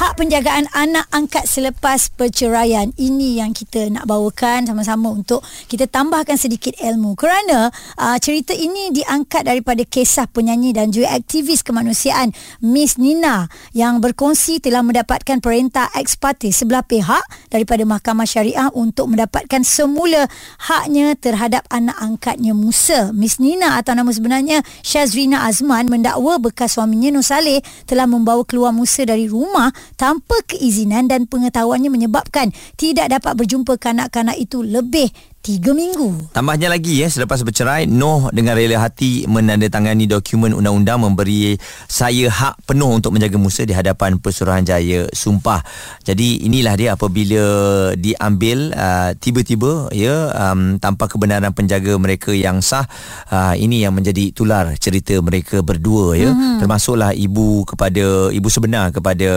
Hak penjagaan anak angkat selepas perceraian ini yang kita nak bawakan sama-sama untuk kita tambahkan sedikit ilmu kerana uh, cerita ini diangkat daripada kisah penyanyi dan juga aktivis kemanusiaan Miss Nina yang berkongsi telah mendapatkan perintah ex parte sebelah pihak daripada Mahkamah Syariah untuk mendapatkan semula haknya terhadap anak angkatnya Musa. Miss Nina atau nama sebenarnya Syazrina Azman mendakwa bekas suaminya Nur Saleh telah membawa keluar Musa dari rumah tanpa keizinan dan pengetahuannya menyebabkan tidak dapat berjumpa kanak-kanak itu lebih Tiga minggu. Tambahnya lagi ya, selepas bercerai, Noh dengan rela hati menandatangani dokumen undang-undang memberi saya hak penuh untuk menjaga Musa di hadapan Pesuruhanjaya Sumpah. Jadi inilah dia apabila diambil uh, tiba-tiba ya um, tanpa kebenaran penjaga mereka yang sah, uh, ini yang menjadi tular cerita mereka berdua ya. Mm-hmm. Termasuklah ibu kepada ibu sebenar kepada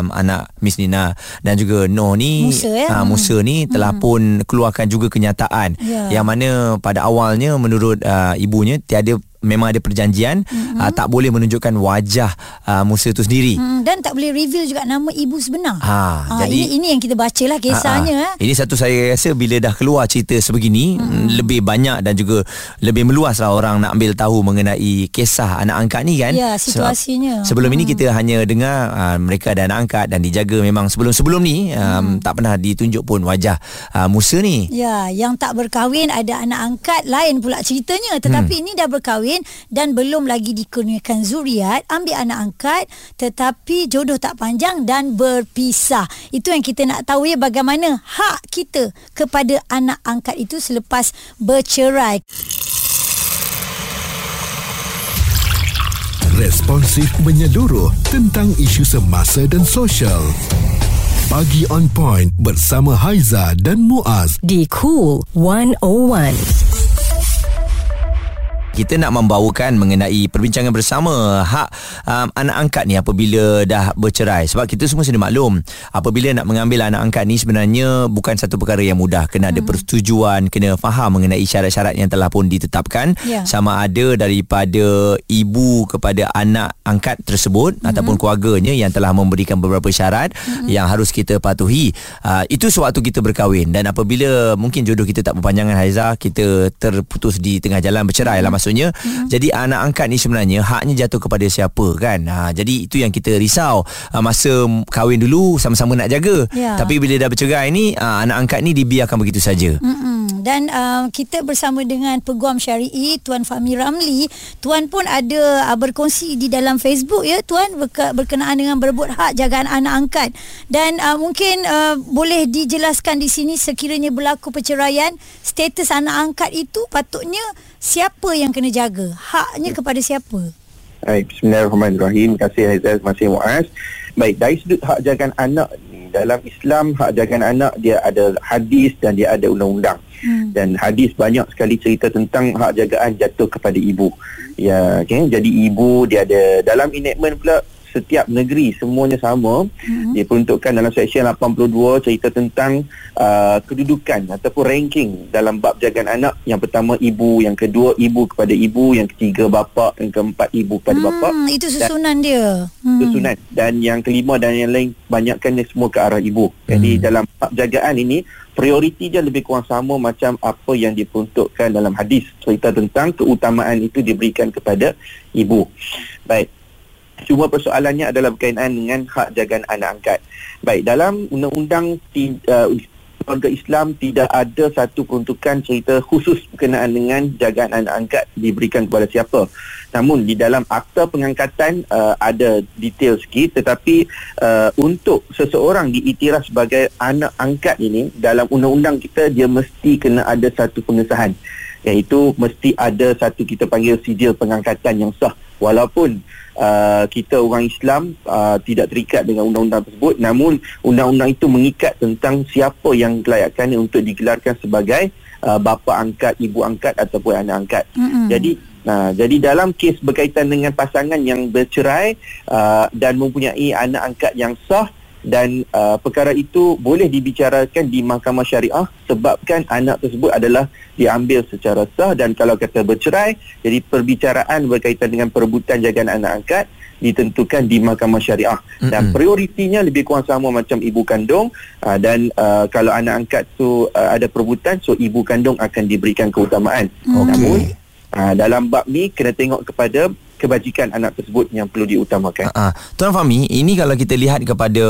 um, anak Miss Nina dan juga Noh ni Musa, ya? uh, Musa ni telah mm-hmm. pun keluarkan juga kenyataan kenyataan yeah. yang mana pada awalnya menurut uh, ibunya tiada memang ada perjanjian mm-hmm. uh, tak boleh menunjukkan wajah uh, Musa itu sendiri mm, dan tak boleh reveal juga nama ibu sebenar. Ha, ha jadi ini ini yang kita bacalah kisahnya ha, ha. Ini satu saya rasa bila dah keluar cerita sebegini mm. lebih banyak dan juga lebih meluaslah orang nak ambil tahu mengenai kisah anak angkat ni kan. Ya, situasinya. Sebab, sebelum mm. ini kita hanya dengar uh, mereka ada anak angkat dan dijaga memang sebelum-sebelum ni um, mm. tak pernah ditunjuk pun wajah uh, Musa ni. Ya, yang tak berkahwin ada anak angkat lain pula ceritanya tetapi mm. ini dah berkahwin kahwin dan belum lagi dikurniakan zuriat, ambil anak angkat tetapi jodoh tak panjang dan berpisah. Itu yang kita nak tahu ya bagaimana hak kita kepada anak angkat itu selepas bercerai. Responsif menyeluruh tentang isu semasa dan sosial. Pagi on point bersama Haiza dan Muaz di Cool 101 kita nak membawakan mengenai perbincangan bersama hak um, anak angkat ni apabila dah bercerai sebab kita semua sudah maklum apabila nak mengambil anak angkat ni sebenarnya bukan satu perkara yang mudah kena ada hmm. persetujuan kena faham mengenai syarat-syarat yang telah pun ditetapkan yeah. sama ada daripada ibu kepada anak angkat tersebut hmm. ataupun keluarganya yang telah memberikan beberapa syarat hmm. yang harus kita patuhi uh, itu sewaktu kita berkahwin dan apabila mungkin jodoh kita tak berpanjangan Haiza kita terputus di tengah jalan bercerai hmm. lah maksudnya. Hmm. jadi anak angkat ni sebenarnya haknya jatuh kepada siapa kan? Ha, jadi itu yang kita risau. Ha, masa kahwin dulu sama-sama nak jaga. Ya. tapi bila dah bercerai ni ha, anak angkat ni dibiarkan begitu saja. Hmm. dan uh, kita bersama dengan peguam syari'i Tuan Fahmi Ramli. Tuan pun ada uh, berkongsi di dalam Facebook ya Tuan berke- berkenaan dengan berebut hak jagaan anak angkat. Dan uh, mungkin uh, boleh dijelaskan di sini sekiranya berlaku perceraian status anak angkat itu patutnya siapa yang kena jaga? Haknya kepada siapa? Baik, bismillahirrahmanirrahim. Terima kasih Aizaz, terima kasih Muaz. Baik, dari sudut hak jagaan anak ni, dalam Islam hak jagaan anak dia ada hadis dan dia ada undang-undang. Hmm. Dan hadis banyak sekali cerita tentang hak jagaan jatuh kepada ibu. Ya, okay? Jadi ibu dia ada dalam enactment pula setiap negeri semuanya sama. Mm-hmm. diperuntukkan dalam seksyen 82 cerita tentang uh, kedudukan ataupun ranking dalam bab jagaan anak. Yang pertama ibu yang kedua ibu kepada ibu yang ketiga bapa yang keempat ibu kepada mm, bapa itu susunan dan, dia. Mm. susunan. Dan yang kelima dan yang lain banyakkan semua ke arah ibu. Jadi mm. dalam bab jagaan ini prioriti dia lebih kurang sama macam apa yang diperuntukkan dalam hadis. Cerita tentang keutamaan itu diberikan kepada ibu. Baik Cuma persoalannya adalah berkaitan dengan hak jagaan anak angkat. Baik, dalam undang-undang uh, keluarga Islam tidak ada satu peruntukan cerita khusus berkenaan dengan jagaan anak angkat diberikan kepada siapa. Namun di dalam akta pengangkatan uh, ada detail sikit tetapi uh, untuk seseorang diiktiraf sebagai anak angkat ini dalam undang-undang kita dia mesti kena ada satu pengesahan iaitu mesti ada satu kita panggil sijil pengangkatan yang sah walaupun uh, kita orang Islam uh, tidak terikat dengan undang-undang tersebut namun undang-undang itu mengikat tentang siapa yang kelayakannya untuk digelarkan sebagai uh, bapa angkat, ibu angkat ataupun anak angkat. Mm-hmm. Jadi Nah, jadi dalam kes berkaitan dengan pasangan yang bercerai uh, dan mempunyai anak angkat yang sah, dan uh, perkara itu boleh dibicarakan di mahkamah syariah sebabkan anak tersebut adalah diambil secara sah dan kalau kata bercerai jadi perbicaraan berkaitan dengan perebutan jagaan anak angkat ditentukan di mahkamah syariah dan Mm-mm. prioritinya lebih kurang sama macam ibu kandung uh, dan uh, kalau anak angkat tu uh, ada perebutan so ibu kandung akan diberikan keutamaan Okey. namun uh, dalam bab ni kena tengok kepada kebajikan anak tersebut yang perlu diutamakan Uh, Tuan Fahmi, ini kalau kita lihat kepada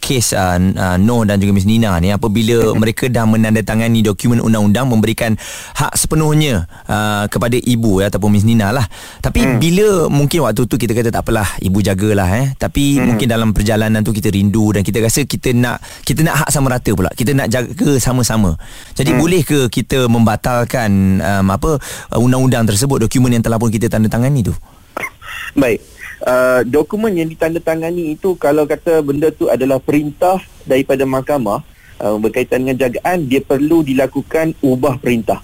kes uh, uh, Noh dan juga Miss Nina ni apabila mereka dah menandatangani dokumen undang-undang memberikan hak sepenuhnya uh, kepada ibu ya, ataupun Miss Nina lah. Tapi hmm. bila mungkin waktu tu kita kata tak apalah, ibu jagalah eh. Tapi hmm. mungkin dalam perjalanan tu kita rindu dan kita rasa kita nak kita nak hak sama rata pula. Kita nak jaga sama-sama. Jadi hmm. boleh ke kita membatalkan um, apa undang-undang tersebut dokumen yang telah pun kita tandatangani tu? Baik. Uh, dokumen yang ditandatangani itu kalau kata benda tu adalah perintah daripada mahkamah uh, berkaitan dengan jagaan dia perlu dilakukan ubah perintah.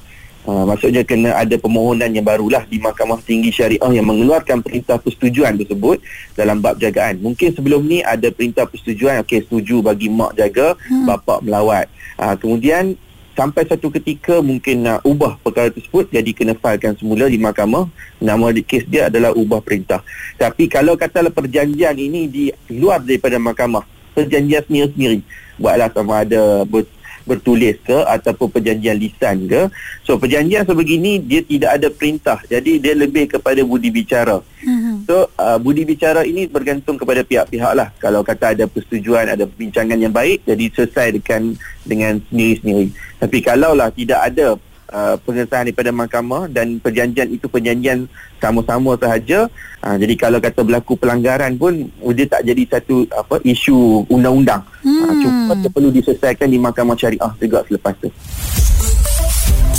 Uh, maksudnya kena ada permohonan yang barulah di Mahkamah Tinggi Syariah yang mengeluarkan perintah persetujuan tersebut dalam bab jagaan. Mungkin sebelum ni ada perintah persetujuan okey setuju bagi mak jaga, hmm. bapa melawat. Uh, kemudian sampai satu ketika mungkin nak ubah perkara tersebut jadi kena filekan semula di mahkamah nama di kes dia adalah ubah perintah tapi kalau katalah perjanjian ini di luar daripada mahkamah perjanjian sendiri-sendiri buatlah sama ada ber, bertulis ke ataupun perjanjian lisan ke so perjanjian sebegini dia tidak ada perintah jadi dia lebih kepada budi bicara Mhm. So uh, budi bicara ini bergantung kepada pihak-pihak lah. Kalau kata ada persetujuan, ada perbincangan yang baik, jadi selesai dengan dengan sendiri-sendiri. Tapi kalaulah tidak ada uh, pengesahan daripada mahkamah dan perjanjian itu perjanjian sama-sama sahaja, uh, jadi kalau kata berlaku pelanggaran pun uh, dia tak jadi satu apa isu undang-undang. Hmm. Uh, cuma dia perlu diselesaikan di mahkamah syariah juga selepas tu.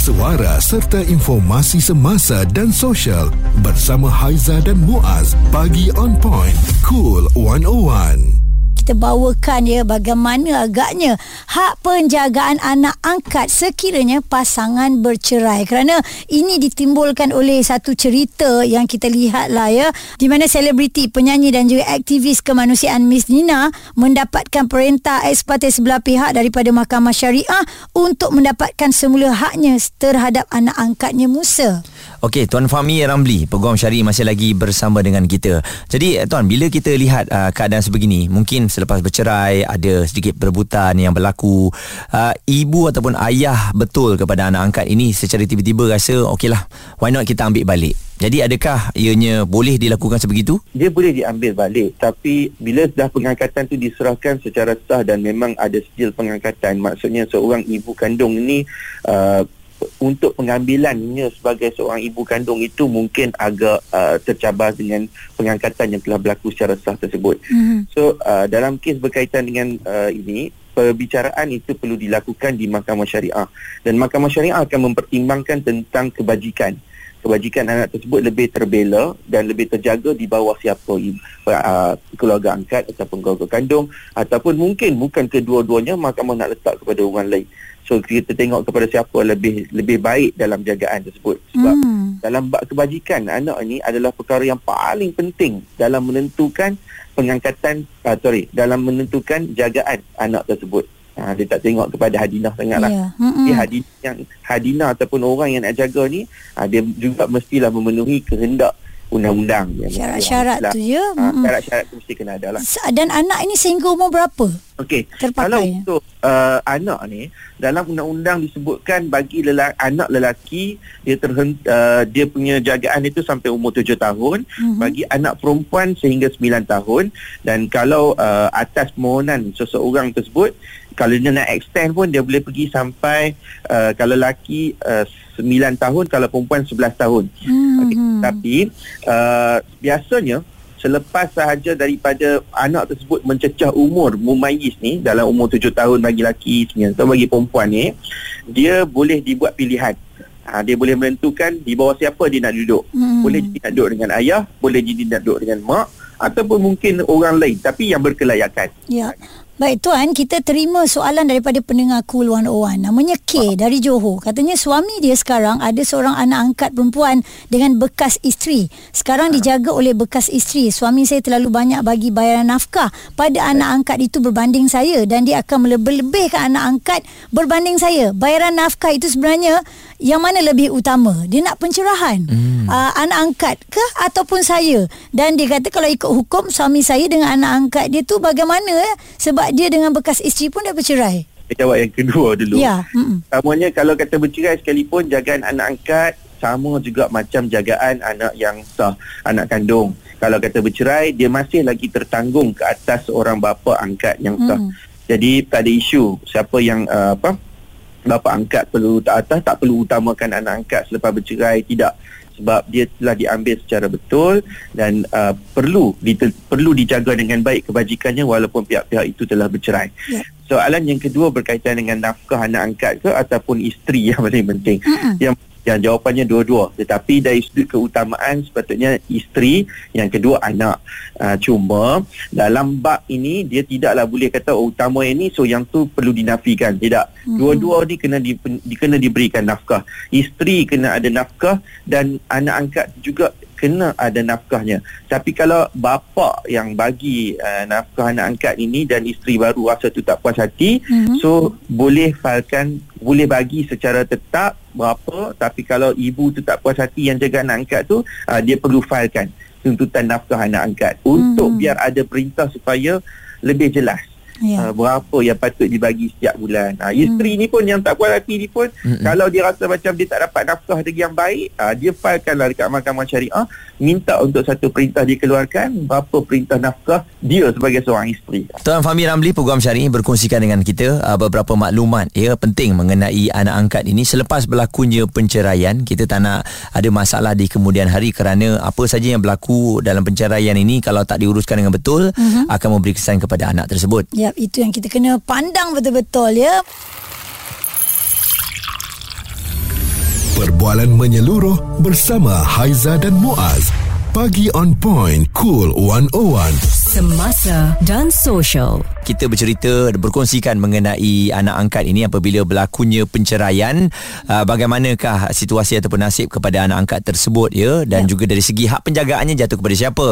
Suara serta informasi semasa dan sosial bersama Haiza dan Muaz. Pagi on point. Cool 101. Kita bawakan ya bagaimana agaknya hak penjagaan anak angkat sekiranya pasangan bercerai kerana ini ditimbulkan oleh satu cerita yang kita lihat lah ya di mana selebriti penyanyi dan juga aktivis kemanusiaan Miss Nina mendapatkan perintah parte sebelah pihak daripada mahkamah syariah untuk mendapatkan semula haknya terhadap anak angkatnya Musa. Okey, Tuan Fahmi Ramli, Peguam Syari masih lagi bersama dengan kita. Jadi, eh, Tuan, bila kita lihat uh, keadaan sebegini, mungkin selepas bercerai, ada sedikit perebutan yang berlaku, uh, ibu ataupun ayah betul kepada anak angkat ini secara tiba-tiba rasa, okeylah, why not kita ambil balik? Jadi, adakah ianya boleh dilakukan sebegitu? dia boleh diambil balik tapi bila dah pengangkatan tu diserahkan secara sah dan memang ada sijil pengangkatan maksudnya seorang ibu kandung ini uh, untuk pengambilannya sebagai seorang ibu kandung itu mungkin agak uh, tercabar dengan pengangkatan yang telah berlaku secara sah tersebut. Mhm. So uh, dalam kes berkaitan dengan uh, ini perbicaraan itu perlu dilakukan di mahkamah syariah dan mahkamah syariah akan mempertimbangkan tentang kebajikan kebajikan anak tersebut lebih terbela dan lebih terjaga di bawah siapa uh, keluarga angkat ataupun keluarga kandung ataupun mungkin bukan kedua-duanya mahkamah nak letak kepada orang lain. So kita tengok kepada siapa lebih lebih baik dalam jagaan tersebut sebab Hmm. dalam bab kebajikan anak ini adalah perkara yang paling penting dalam menentukan pengangkatan uh, sorry dalam menentukan jagaan anak tersebut. Ha, dia tak tengok kepada Hadinah sangatlah. Yeah. Hadinah yang Hadinah ataupun orang yang nak jaga ni ha, dia juga mestilah memenuhi kehendak undang-undang Syarat-syarat tu ya. Ha, syarat-syarat tu mesti kena ada lah. Dan anak ini sehingga umur berapa? Okey. Kalau untuk uh, anak ni dalam undang-undang disebutkan bagi lelaki, anak lelaki dia terhent, uh, dia punya jagaan itu sampai umur 7 tahun, Mhm. bagi anak perempuan sehingga 9 tahun dan kalau uh, atas permohonan seseorang tersebut kalau dia nak extend pun dia boleh pergi sampai uh, kalau lelaki uh, 9 tahun kalau perempuan 11 tahun. Hmm. Okay. Tapi uh, biasanya selepas sahaja daripada anak tersebut mencecah umur mumayyiz ni dalam umur 7 tahun bagi lelaki 9 tahun bagi perempuan ni dia boleh dibuat pilihan. Ha, dia boleh menentukan di bawah siapa dia nak duduk. Hmm. Boleh jadi nak duduk dengan ayah, boleh jadi nak duduk dengan mak ataupun mungkin orang lain tapi yang berkelayakan. Ya. Baik tuan, kita terima soalan daripada pendengar Cool 101. Namanya K dari Johor. Katanya suami dia sekarang ada seorang anak angkat perempuan dengan bekas isteri. Sekarang dijaga oleh bekas isteri. Suami saya terlalu banyak bagi bayaran nafkah pada anak angkat itu berbanding saya dan dia akan melebih-lebihkan anak angkat berbanding saya. Bayaran nafkah itu sebenarnya yang mana lebih utama? Dia nak pencerahan. Hmm. Uh, anak angkat ke ataupun saya? Dan dia kata kalau ikut hukum suami saya dengan anak angkat dia tu bagaimana eh? Sebab dia dengan bekas isteri pun dah bercerai. Saya jawab yang kedua dulu. Ya. Mm-mm. Samanya kalau kata bercerai sekalipun jagaan anak angkat sama juga macam jagaan anak yang sah, anak kandung. Kalau kata bercerai dia masih lagi tertanggung ke atas seorang bapa angkat yang sah. Mm. Jadi tak ada isu siapa yang uh, apa bapa angkat perlu atas tak perlu utamakan anak angkat selepas bercerai tidak sebab dia telah diambil secara betul dan uh, perlu di, perlu dijaga dengan baik kebajikannya walaupun pihak-pihak itu telah bercerai. Ya. Soalan yang kedua berkaitan dengan nafkah anak angkat ke ataupun isteri yang paling penting. Mm-mm. Yang yang jawapannya dua-dua. Tetapi dari sudut keutamaan sepatutnya isteri yang kedua anak. Uh, cuma dalam bab ini dia tidaklah boleh kata oh, utama ini so yang tu perlu dinafikan. Tidak. Mhm. dua-dua ni kena di, di kena diberikan nafkah. Isteri kena ada nafkah dan anak angkat juga kena ada nafkahnya. Tapi kalau bapa yang bagi uh, nafkah anak angkat ini dan isteri baru rasa tu tak puas hati Mhm. so boleh falkan boleh bagi secara tetap berapa tapi kalau ibu tu tak puas hati yang jaga anak angkat tu uh, dia perlu filekan tuntutan nafkah anak angkat untuk Hmm. biar ada perintah supaya lebih jelas Ya. uh, berapa yang patut dibagi setiap bulan. Uh, isteri ni pun yang tak puas hati ni pun Mm-mm. kalau dia rasa macam dia tak dapat nafkah lagi yang baik, uh, dia filekanlah dekat mahkamah syariah minta untuk satu perintah dikeluarkan berapa perintah nafkah dia sebagai seorang isteri. Tuan Fahmi Ramli Peguam Syari berkongsikan dengan kita uh, beberapa maklumat ya penting mengenai anak angkat ini selepas berlakunya penceraian kita tak nak ada masalah di kemudian hari kerana apa saja yang berlaku dalam penceraian ini kalau tak diuruskan dengan betul uh-huh. akan memberi kesan kepada anak tersebut. Ya, itu yang kita kena pandang betul-betul ya. Perbualan menyeluruh bersama Haiza dan Muaz. Pagi on point, cool 101. Semasa dan social. Kita bercerita berkongsikan mengenai anak angkat ini apabila berlakunya penceraian. Uh, bagaimanakah situasi ataupun nasib kepada anak angkat tersebut ya? Dan Ya. juga dari segi hak penjagaannya jatuh kepada siapa?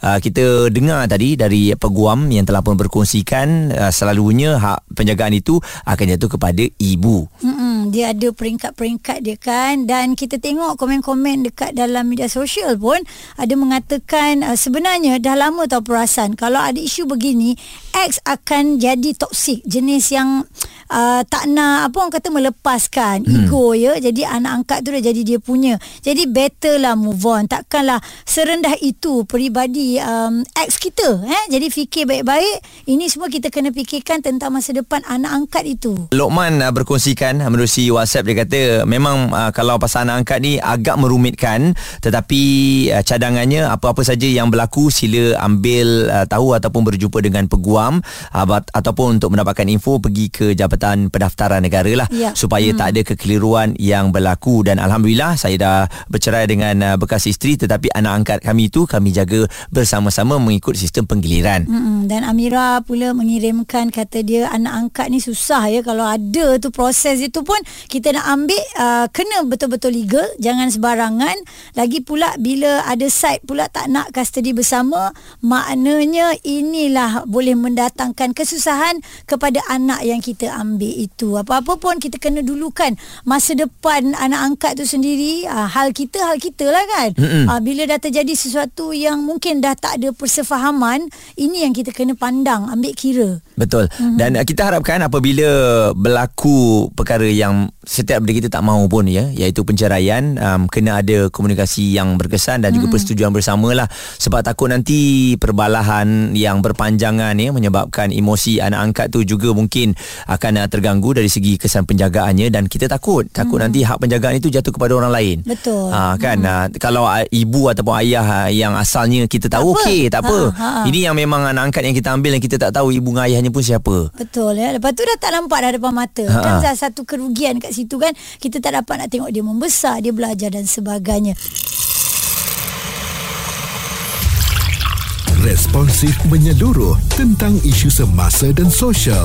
Uh, kita dengar tadi dari peguam yang telah pun berkongsikan uh, selalunya hak penjagaan itu akan jatuh kepada ibu. Mm-mm, dia ada peringkat-peringkat dia kan? Dan kita tengok komen-komen dekat dalam media sosial pun ada mengatakan uh, sebenarnya dah lama tahu perasan kalau ada isu begini X akan jadi toksik jenis yang uh, tak nak apa orang kata melepaskan hmm. ego ya. Jadi anak angkat tu dah jadi dia punya. Jadi better lah move on. Takkanlah serendah itu peribadi um, ex kita eh? Jadi fikir baik-baik ini semua kita kena fikirkan tentang masa depan anak angkat itu. Lokman uh, berkongsikan uh, menerusi WhatsApp dia kata memang uh, kalau pasal anak angkat ni agak merumitkan tetapi uh, cadangannya apa-apa saja yang berlaku sila ambil uh, tahu ataupun berjumpa dengan peguam uh, ataupun untuk mendapatkan info pergi ke Jabatan Pendaftaran Negara lah Ya. supaya hmm. tak ada kekeliruan yang berlaku dan alhamdulillah saya dah bercerai dengan uh, bekas isteri tetapi anak angkat kami itu kami jaga bersama-sama mengikut sistem penggiliran. Mm-mm. Dan Amira pula mengirimkan kata dia anak angkat ni susah ya kalau ada tu proses itu pun kita nak ambil uh, kena betul-betul legal jangan sebarangan lagi pula bila ada side pula tak nak custody bersama maknanya inilah boleh mendatangkan kesusahan kepada anak yang kita ambil itu apa-apa pun kita kena dulukan masa depan anak angkat tu sendiri uh, hal kita hal kita lah kan Mm-mm. uh, bila dah terjadi sesuatu yang mungkin dah tak ada persefahaman ini yang kita kena pandang ambil kira Betul. Mm-hmm. Dan uh, kita harapkan apabila berlaku perkara yang setiap dari kita tak mahu pun ya, iaitu penceraian, um, kena ada komunikasi yang berkesan dan mm-hmm. juga persetujuan bersama lah. Sebab takut nanti perbalahan yang berpanjangan ya menyebabkan emosi anak angkat tu juga mungkin akan uh, terganggu dari segi kesan penjagaannya dan kita takut takut mm-hmm. nanti hak penjagaan itu jatuh kepada orang lain. Betul. Ha, kan mm-hmm. uh, kalau uh, ibu ataupun ayah uh, yang asalnya kita tahu apa. okey tak apa. Ha, ha. Ini yang memang anak angkat yang kita ambil yang kita tak tahu ibu dan ayahnya pun siapa. Betul ya. Lepas tu dah tak nampak dah depan mata. Ha-ha. Kan dah satu kerugian kat situ kan. Kita tak dapat nak tengok dia membesar, dia belajar dan sebagainya. responsif menyeluruh tentang isu semasa dan sosial.